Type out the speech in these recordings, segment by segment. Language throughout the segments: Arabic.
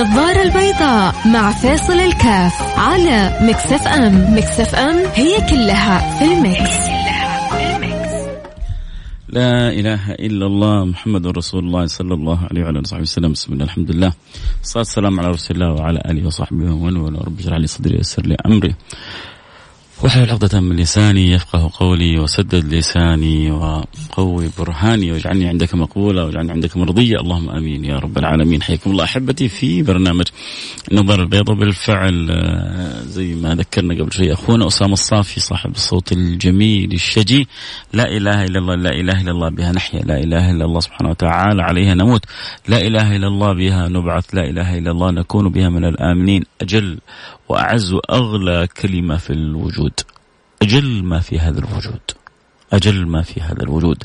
النظارة البيضاء مع فيصل الكاف على Mix FM. Mix FM هي كلها في ال mix, لا إله إلا الله محمد رسول الله صلى الله عليه وعلى آله وسلم. بسم الله الحمد لله. الصلاة والسلام على رسول الله وعلى آله وصحبه ومن والاه. رب اشرح لي صدري ويسر لي أمري. واحلل عقدة من لساني يفقه قولي وسدد لساني وقوي برهاني واجعلني عندك مقبولة واجعلني عندك مرضية. اللهم آمين يا رب العالمين. حياكم الله أحبتي في برنامج النظارة البيضاء بالفعل. زي ما ذكرنا قبل شوي أخونا أسامة الصافي صاحب الصوت الجميل الشجي لا إله إلا الله لا إله إلا الله بها نحيا لا إله إلا الله سبحانه وتعالى عليها نموت لا إله إلا الله بها نبعث لا إله إلا الله نكون بها من الآمنين أجل وأعز وأغلى كلمة في الوجود أجل ما في هذا الوجود. أجل ما في هذا الوجود.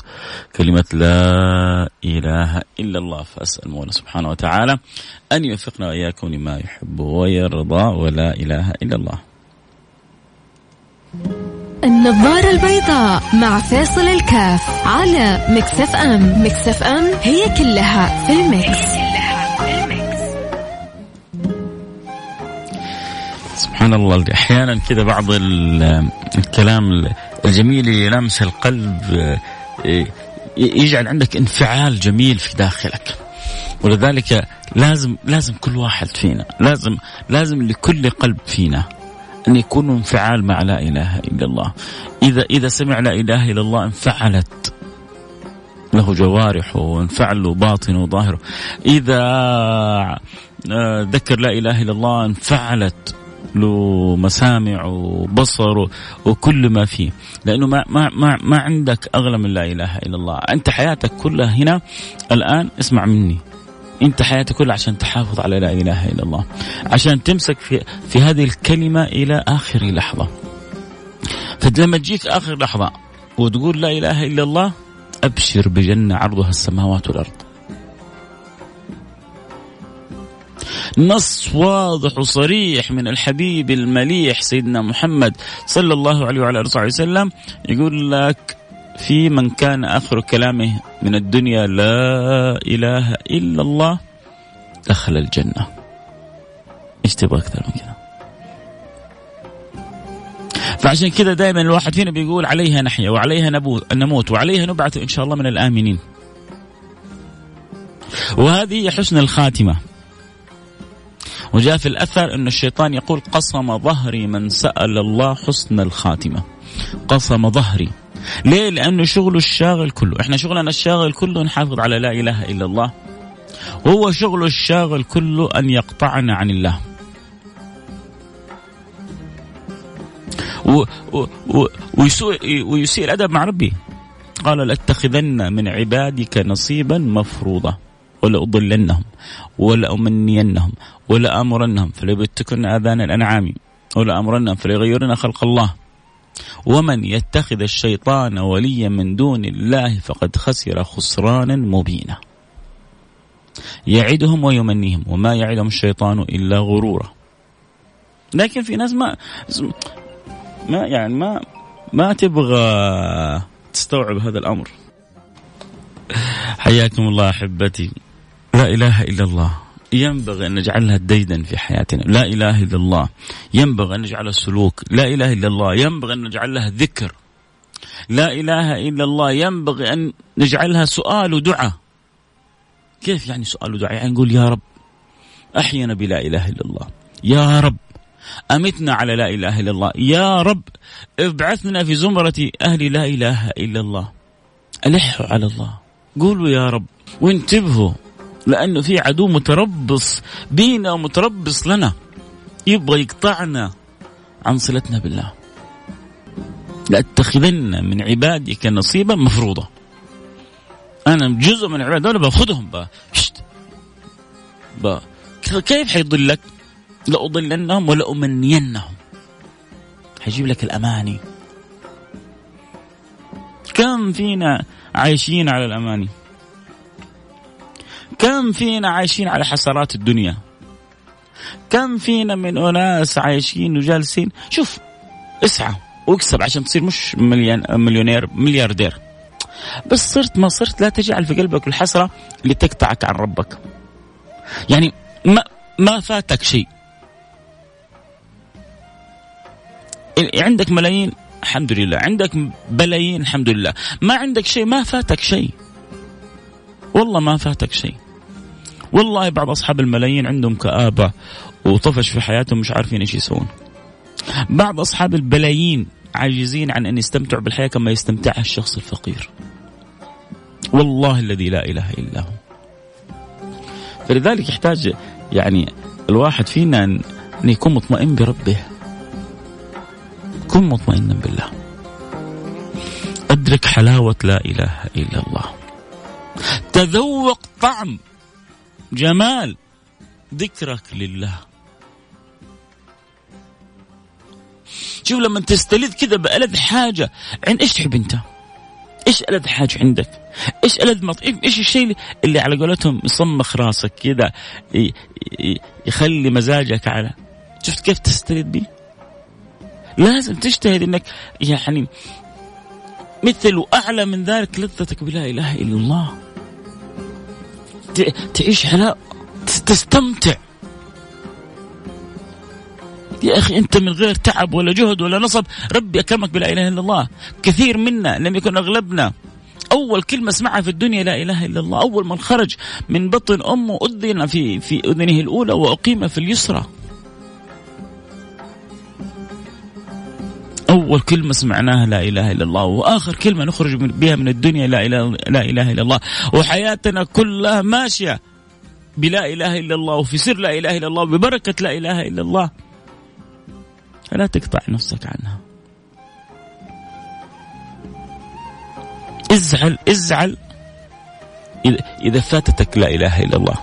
كلمة لا إله إلا الله فأسأل مولى سبحانه وتعالى أن يوفقنا وإياكم لما يحب ويرضى ولا إله إلا الله. النظارة البيضاء مع فيصل الكاف على Mix FM. Mix FM هي كلها في ال mix. سبحان الله أحيانا كذا بعض الكلام الجميل يلمس القلب يجعل عندك انفعال جميل في داخلك. ولذلك لازم لازم كل واحد فينا لازم لازم لكل قلب فينا أن يكون انفعال مع لا إله إلا الله. اذا إذا سمع لا إله إلا الله انفعلت. له جوارحه وانفعل له باطنه وظاهره. إذا آه، ذكر لا إله إلا الله انفعلت. له مسامع وبصر وكل ما فيه. لأنه ما ما ما, ما عندك أغلى من لا إله إلا الله. أنت حياتك كلها هنا الآن اسمع مني. أنت حياتك كلها عشان تحافظ على لا إله إلا الله. عشان تمسك في في هذه الكلمة إلى آخر لحظة. فلما تجيك آخر لحظة وتقول لا إله إلا الله أبشر بجنة عرضها السماوات والأرض. نص واضح وصريح من الحبيب المليح سيدنا محمد صلى الله عليه وعلى آله وسلم يقول لك في من كان آخر كلامه من الدنيا لا إله إلا الله دخل الجنة. إيش تبغى أكثر من كذا؟ فعشان كذا دائما الواحد فينا بيقول عليها نحيا وعليها نموت وعليها نبعث إن شاء الله من الآمنين. وهذه حسن الخاتمة. وجاء في الأثر أن الشيطان يقول قصم ظهري من سأل الله حسن الخاتمة. قصم ظهري. ليه؟ لأنه شغله الشاغل كله. إحنا شغلنا الشاغل كله نحافظ على لا إله إلا الله. وهو شغله الشاغل كله أن يقطعنا عن الله. و و و ويسوء ويسيء الأدب مع ربي. قال لأتخذن من عبادك نصيبا مفروضا. ولأضلنهم ولأمنينهم ولآمرنهم فليبتكن آذان الأنعام ولآمرنهم فليغيرن خلق الله. ومن يتخذ الشيطان وليا من دون الله فقد خسر خسرانا مبينا. يعدهم ويمنيهم وما يعدهم الشيطان إلا غرورا. لكن في ناس ما ما يعني ما ما تبغى تستوعب هذا الأمر. حياكم الله أحبتي. لا إله إلا الله. ينبغي أن نجعلها ديدا في حياتنا. لا إله إلا الله. ينبغي أن نجعلها سلوك لا إله إلا الله. ينبغي أن نجعل لها ذكر. لا إله إلا الله. ينبغي أن نجعلها سؤال ودعاء كيف يعني سؤال ودعاء يعني نقول يا رب أحينا بلا إله إلا الله. يا رب أمتنا على لا إله إلا الله. يا رب ابعثنا في زمرة أهل لا إله إلا الله. ألحوا على الله. قولوا يا رب وانتبهوا. لأنه في عدو متربص بينا ومتربص لنا. يبغى يقطعنا عن صلتنا بالله. لأتخذن من عبادك نصيبا مفروضا أنا جزء من العباد دول باخذهم با. با. كيف حيضلك؟ لأضلنهم ولأمنينهم. حيجيب لك الأماني. كم فينا عايشين على الأماني؟ كم فينا عايشين على حسرات الدنيا؟ كم فينا من أناس عايشين وجالسين؟ شوف اسعى واكسب عشان تصير مش مليون مليونير ملياردير. بس صرت ما صرت لا تجعل في قلبك الحسرة اللي تقطعك عن ربك. يعني ما ما فاتك شيء. عندك ملايين؟ الحمد لله. عندك بلايين؟ الحمد لله. ما عندك شيء؟ ما فاتك شيء. والله ما فاتك شيء. والله بعض أصحاب الملايين عندهم كآبة وطفش في حياتهم مش عارفين إيش يسوون. بعض أصحاب البلايين عاجزين عن أن يستمتعوا بالحياة كما يستمتعها الشخص الفقير. والله الذي لا إله إلا هو. فلذلك يحتاج يعني الواحد فينا أن يكون مطمئن بربه. كن مطمئنا بالله. أدرك حلاوة لا إله إلا الله. تذوق طعم جمال ذكرك لله شوف لما تستلذ كذا بألذ حاجة عند إيش تحب أنت؟ إيش ألذ حاجة عندك؟ إيش ألذ مط... إيش الشيء اللي على قولتهم يصمخ راسك كذا يخلي مزاجك على شفت كيف تستلذ به؟ لازم تجتهد إنك يعني مثل وأعلى من ذلك لذتك بلا إله إلا الله تعيش حياه تستمتع. يا أخي أنت من غير تعب ولا جهد ولا نصب ربي أكرمك بلا إله إلا الله. كثير منا لم يكن أغلبنا. أول كلمة سمعها في الدنيا لا إله إلا الله. أول من خرج من بطن أمه أذن في في أذنه الأولى وأقيم في اليسرى. أول كلمة سمعناها لا إله إلا الله وآخر كلمة نخرج بها من الدنيا لا إله, لا إله إلا الله. وحياتنا كلها ماشية بلا إله إلا الله وفي سر لا إله إلا الله ببركة لا إله إلا الله. فلا تقطع نفسك عنها. ازعل ازعل. إذا فاتتك لا إله إلا الله.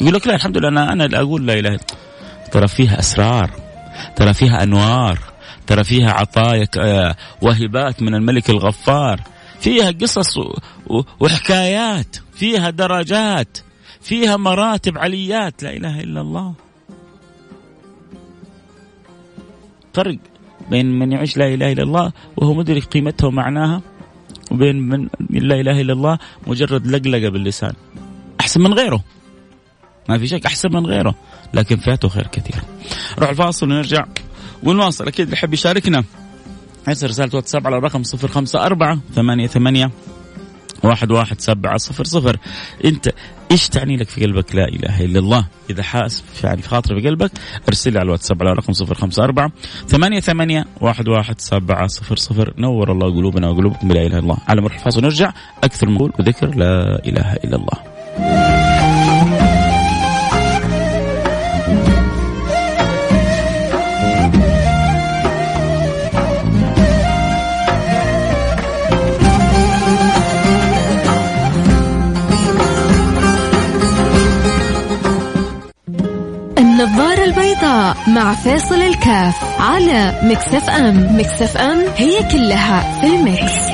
يقول لك لا الحمد لله أنا أنا أقول لا إله ترى فيها أسرار ترى فيها أنوار. ترى فيها عطايا آه، وهبات من الملك الغفار. فيها قصص وحكايات فيها درجات فيها مراتب عليات. لا إله إلا الله. فرق بين من يعيش لا إله إلا الله وهو مدرك قيمتها ومعناها وبين من لا إله إلا الله مجرد لقلقة باللسان. أحسن من غيره. ما في شك أحسن من غيره لكن فاته خير كثير. نروح الفاصل ونرجع. ونواصل. أكيد اللي يحب يشاركنا. يرسل رسالة واتساب على الرقم صفر خمسة أربعة ثمانية ثمانية واحد واحد سبعة صفر صفر. أنت إيش تعني لك في قلبك لا إله إلا الله؟ إذا حاس يعني في خاطر في قلبك أرسل على الواتساب على الرقم صفر خمسة أربعة ثمانية ثمانية واحد واحد سبعة صفر صفر. نور الله قلوبنا وقلوبكم بلا إله إلا الله. على مرحبا فاصل ونرجع أكثر من وذكر لا إله إلا الله. مع فيصل الكاف على Mix FM Mix FM هي كلها في ال mix,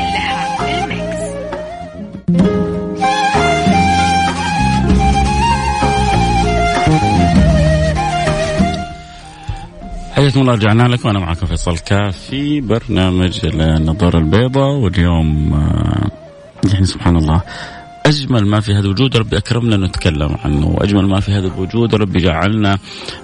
حياكم الله رجعنا لكم وأنا معكم فيصل الكاف في برنامج النظارة البيضاء واليوم آه، يعني سبحان الله أجمل ما في هذا الوجود ربي أكرمنا نتكلم عنه وأجمل ما في هذا الوجود ربي جعلنا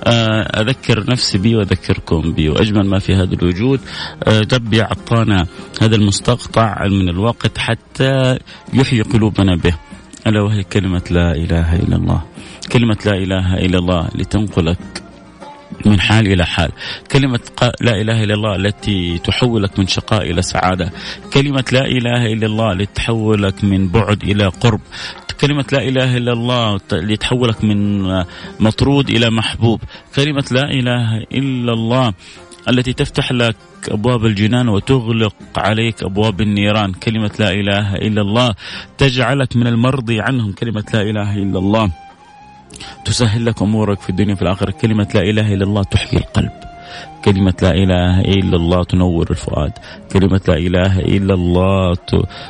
آه، أذكر نفسي به وأذكركم به وأجمل ما في هذا الوجود آه، ربي أعطانا هذا المستقطع من الوقت حتى يحيي قلوبنا به. ألا وهي كلمة لا إله إلا الله. كلمة لا إله إلا الله لتنقلك من حال إلى حال. كلمة لا إله إلا الله التي تحولك من شقاء إلى سعادة. كلمة لا إله إلا الله لتحولك من بعد إلى قرب. كلمة لا إله إلا الله لتحولك من مطرود إلى محبوب. كلمة لا إله إلا الله التي تفتح لك أبواب الجنان وتغلق عليك أبواب النيران، كلمة لا إله إلا الله تجعلك من المرضي عنهم، كلمة لا إله إلا الله. تسهل لك أمورك في الدنيا في الآخرة. كلمة لا إله إلا الله تحيي القلب. كلمة لا إله إلا الله تنور الفؤاد. كلمة لا إله إلا الله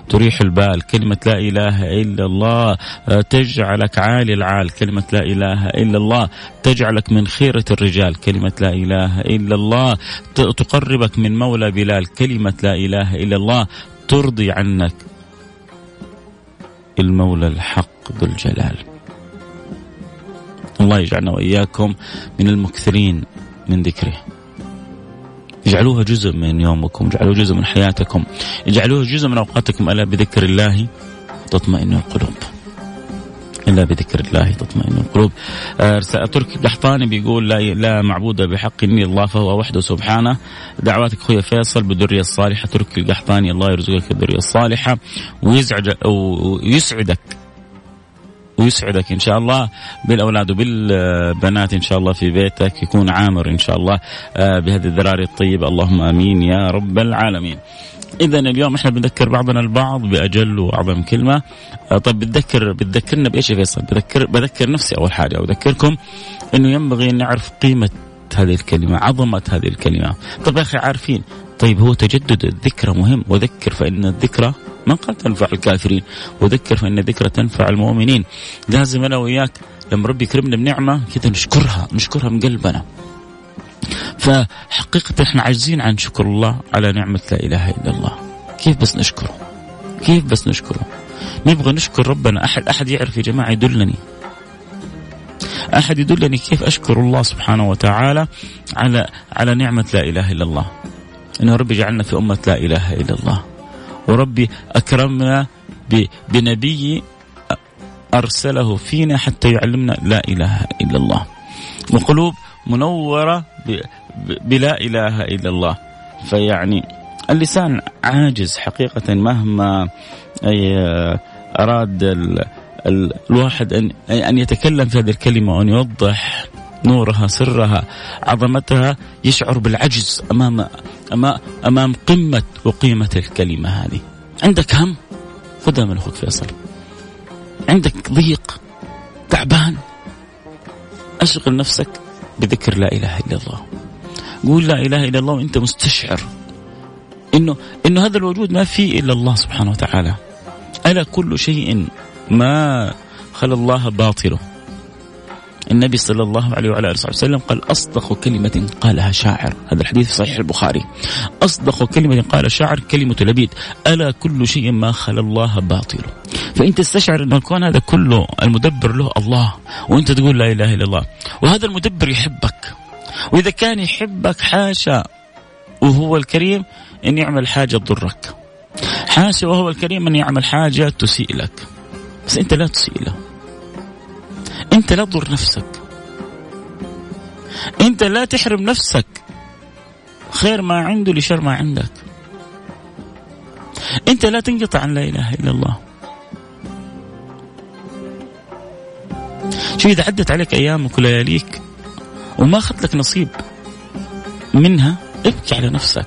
تريح البال. كلمة لا إله إلا الله آه، تجعلك عالي العال. كلمة لا إله إلا الله تجعلك من خيرة الرجال. كلمة لا إله إلا الله تقربك من مولى بلال. كلمة لا إله إلا الله ترضي عنك. المولى الحق ذو الجلال. الله يجعلنا وإياكم من المكثرين من ذكره. اجعلوها جزء من يومكم اجعلوها جزء من حياتكم اجعلوها جزء من أوقاتكم ألا بذكر الله تطمئن القلوب. إلا بذكر الله تطمئن القلوب. آه تركي القحطاني بيقول لا, لا معبود بحق إني الله فهو وحده سبحانه. دعواتك أخويا فيصل بالذرية الصالحة. تركي القحطاني الله يرزقك الذرية الصالحة. ويزعج ويسعدك ويسعدك إن شاء الله بالأولاد وبالبنات إن شاء الله في بيتك يكون عامر إن شاء الله آه، بهذه الذراري الطيبة اللهم آمين يا رب العالمين. اذا اليوم إحنا بنذكر بعضنا البعض بأجل وأعظم كلمة آه، طيب بتذكر بتذكرنا بإيش يا فيصل؟ بذكر بذكر نفسي أول حاجة واذكركم إنه ينبغي أن نعرف قيمة هذه الكلمة، عظمة هذه الكلمة. طيب يا أخي عارفين طيب هو تجدد الذكرى مهم وذكر فإن الذكرى من قد تنفع الكافرين. وذكر فإن الذكرى تنفع المؤمنين. لازم أنا وياك لما ربي يكرمنا بنعمة كذا نشكرها نشكرها من قلبنا. فحقيقة إحنا عاجزين عن شكر الله على نعمة لا إله إلا الله. كيف بس نشكره؟ كيف بس نشكره؟ نبغى نشكر ربنا. أحد أحد يعرف يا جماعة يدلني؟ أحد يدلني كيف أشكر الله سبحانه وتعالى على على نعمة لا إله إلا الله. إنه ربي جعلنا في أمة لا إله إلا الله. وربي أكرمنا بنبي أرسله فينا حتى يعلمنا لا إله إلا الله. وقلوب منورة بلا إله إلا الله. فيعني اللسان عاجز حقيقة مهما أي أراد ال الواحد أن أن يتكلم في هذه الكلمة وأن يوضح نورها سرها عظمتها يشعر بالعجز أمام أمام قمة وقيمة الكلمة هذه. عندك هم؟ خذها من أخوك فيصل. عندك ضيق؟ تعبان؟ أشغل نفسك بذكر لا إله إلا الله. قول لا إله إلا الله وأنت مستشعر. انه إنه هذا الوجود ما فيه إلا الله سبحانه وتعالى. ألا كل شيء ما خلى الله باطله. النبي صلى الله عليه وعلى آله وسلم قال أصدق كلمة قالها شاعر. هذا الحديث في صحيح البخاري. أصدق كلمة قال الشاعر كلمة لبيد ألا كل شيء ما خلى الله باطله فانت تستشعر أن الكون هذا كله المدبر له الله وأنت تقول لا إله إلا الله وهذا المدبر يحبك. وإذا كان يحبك حاشا وهو الكريم أن يعمل حاجة تضرك. حاشا وهو الكريم أن يعمل حاجة تسيء لك بس أنت لا تسيء له انت لا تضر نفسك. انت لا تحرم نفسك. خير ما عنده لشر ما عندك. انت لا تنقطع عن لا إله إلا الله. شو إذا عدت عليك أيامك ولياليك وما أخذت لك نصيب منها ابكي على نفسك.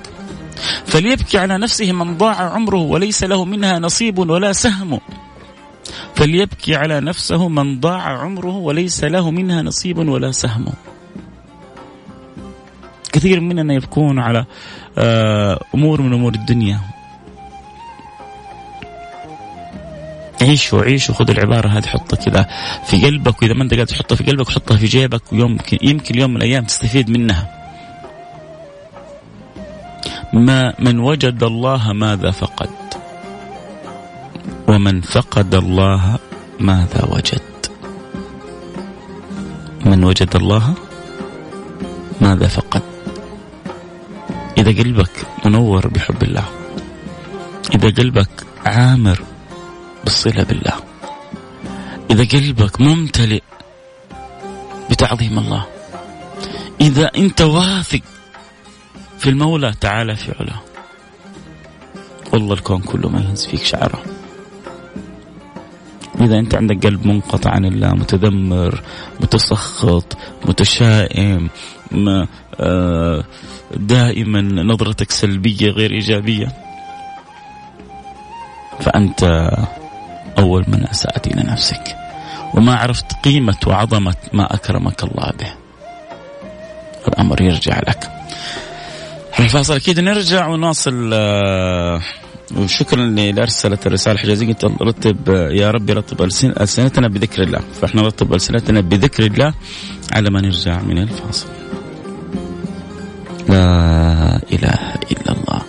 فليبكي على نفسه من ضاع عمره وليس له منها نصيب ولا سهم. فليبكي على نفسه من ضاع عمره وليس له منها نصيب ولا سهم كثير مننا يبكون على آه، أمور من أمور الدنيا عيشوا عيشوا خذ العبارة هذه حطها كذا في قلبك وإذا ما أنت قادر تحطها في قلبك حطها في جيبك ويمكن يمكن يوم من الأيام تستفيد منها. ما من وجد الله ماذا فقد؟ ومن فقد الله ماذا وجد؟ من وجد الله ماذا فقد؟ إذا قلبك منور بحب الله إذا قلبك عامر بالصلة بالله إذا قلبك ممتلئ بتعظيم الله إذا أنت واثق في المولى تعالى في علاه والله الكون كله ما يهز فيك شعره إذا أنت عندك قلب منقطع عن الله متذمر متسخط متشائم آه، دائما نظرتك سلبية غير إيجابية فأنت أول من أسأت إلى نفسك. وما عرفت قيمة وعظمة ما أكرمك الله به. الأمر يرجع لك. الفاصل أكيد نرجع ونواصل آه، وشكرا اللي ارسلت الرسالة حجازيه قلت رتب يا ربي رتب ألسنتنا بذكر الله. فإحنا نرتب ألسنتنا بذكر الله على ما نرجع من الفاصل. لا إله إلا الله.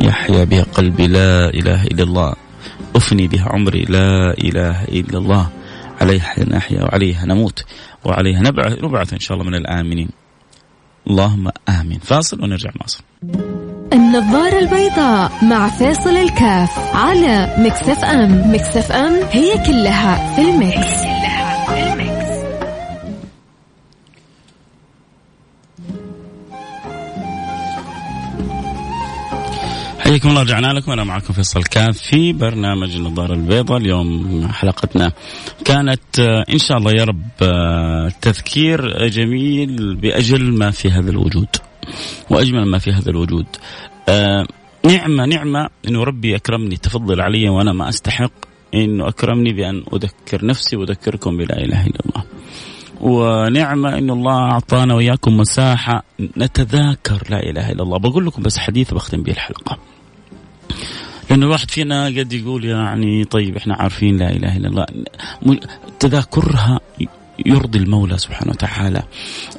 يحيا بها قلبي لا إله إلا الله. أفني بها عمري لا إله إلا الله. عليها نحيا وعليها نموت وعليها نبعث نبعث إن شاء الله من الآمنين. اللهم آمين. فاصل ونرجع نواصل النظارة البيضاء مع فيصل الكاف على Mix FM Mix FM هي كلها في ال mix, كلها في ال mix. حياكم الله رجعنا لكم. أنا معكم فيصل الكاف في برنامج النظارة البيضاء. اليوم حلقتنا كانت آه، إن شاء الله يا رب آه، تذكير جميل بأجمل ما في هذا الوجود وأجمل ما في هذا الوجود. آه، نعمة نعمة إنه ربي أكرمني تفضل علي وأنا ما أستحق إنه أكرمني بأن أذكر نفسي وأذكركم بلا إله إلا الله. ونعمة أن الله أعطانا وإياكم مساحة نتذاكر لا إله إلا الله. بقول لكم بس حديث بختم به الحلقة. لأن الواحد فينا قد يقول يعني طيب إحنا عارفين لا إله إلا الله. تذاكرها يرضي المولى سبحانه وتعالى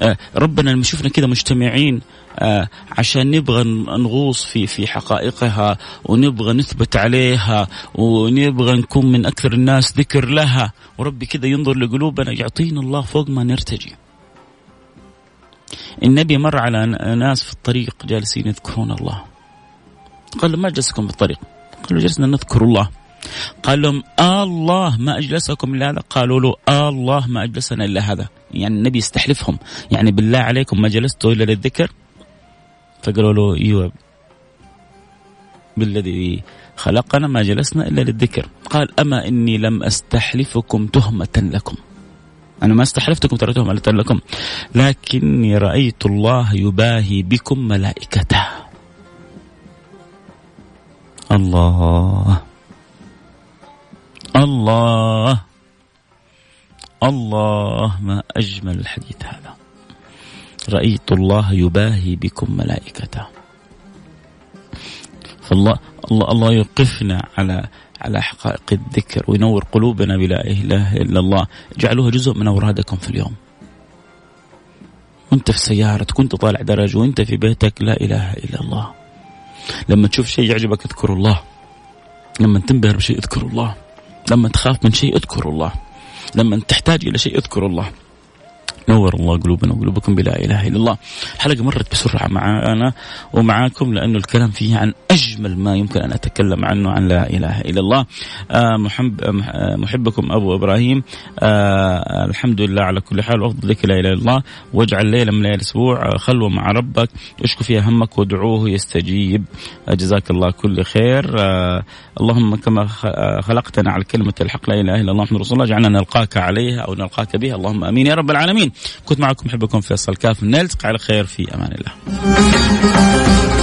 آه، ربنا لما شفنا كذا مجتمعين آه، عشان نبغى نغوص في في حقائقها ونبغى نثبت عليها ونبغى نكون من أكثر الناس ذكر لها وربي كذا ينظر لقلوبنا يعطينا الله فوق ما نرتجي. النبي مر على ناس في الطريق جالسين يذكرون الله. قال ما جلسكم في الطريق؟ قالوا جلسنا نذكر الله. قال لهم الله ما أجلسكم إلا هذا. قالوا له الله ما أجلسنا إلا هذا. يعني النبي يستحلفهم. يعني بالله عليكم ما جلستوا إلا للذكر؟ فقالوا له أيوه بالذي خلقنا ما جلسنا إلا للذكر. قال أما إني لم أستحلفكم تهمة لكم. أنا ما استحلفتكم ترى تهمة لكم. لكني رأيت الله يباهي بكم ملائكته. الله. الله. الله ما أجمل الحديث هذا. رأيت الله يباهي بكم ملائكته. فالله الله الله يوقفنا على على حقائق الذكر وينور قلوبنا بلا إله إلا الله. اجعلوها جزء من أورادكم في اليوم. وانت في سيارتك وانت طالع درج وانت في بيتك لا إله إلا الله. لما تشوف شيء يعجبك اذكر الله. لما تنبهر بشيء اذكر الله. لما تخاف من شيء اذكر الله. لما تحتاج إلى شيء اذكر الله. نور الله قلوبنا وقلوبكم بلا إله إلا الله. الحلقة مرت بسرعة معنا ومعاكم لأنه الكلام فيه عن أجمل ما يمكن أن أتكلم عنه عن لا إله إلا الله. آه محب آه محبكم أبو إبراهيم. آه الحمد لله على كل حال وأفضل ذكر لا إله إلا الله. واجعل ليلة من ليالي الأسبوع خلوة مع ربك. اشكو فيها همك وادعوه يستجيب. جزاك الله كل خير. اللهم كما خلقتنا على كلمة الحق لا إله إلا الله محمد رسول الله جعلنا نلقاك عليها أو نلقاك بها. اللهم آمين يا رب العالمين. كنت معكم محبكم فيصل كاف. نلتقي على خير في أمان الله.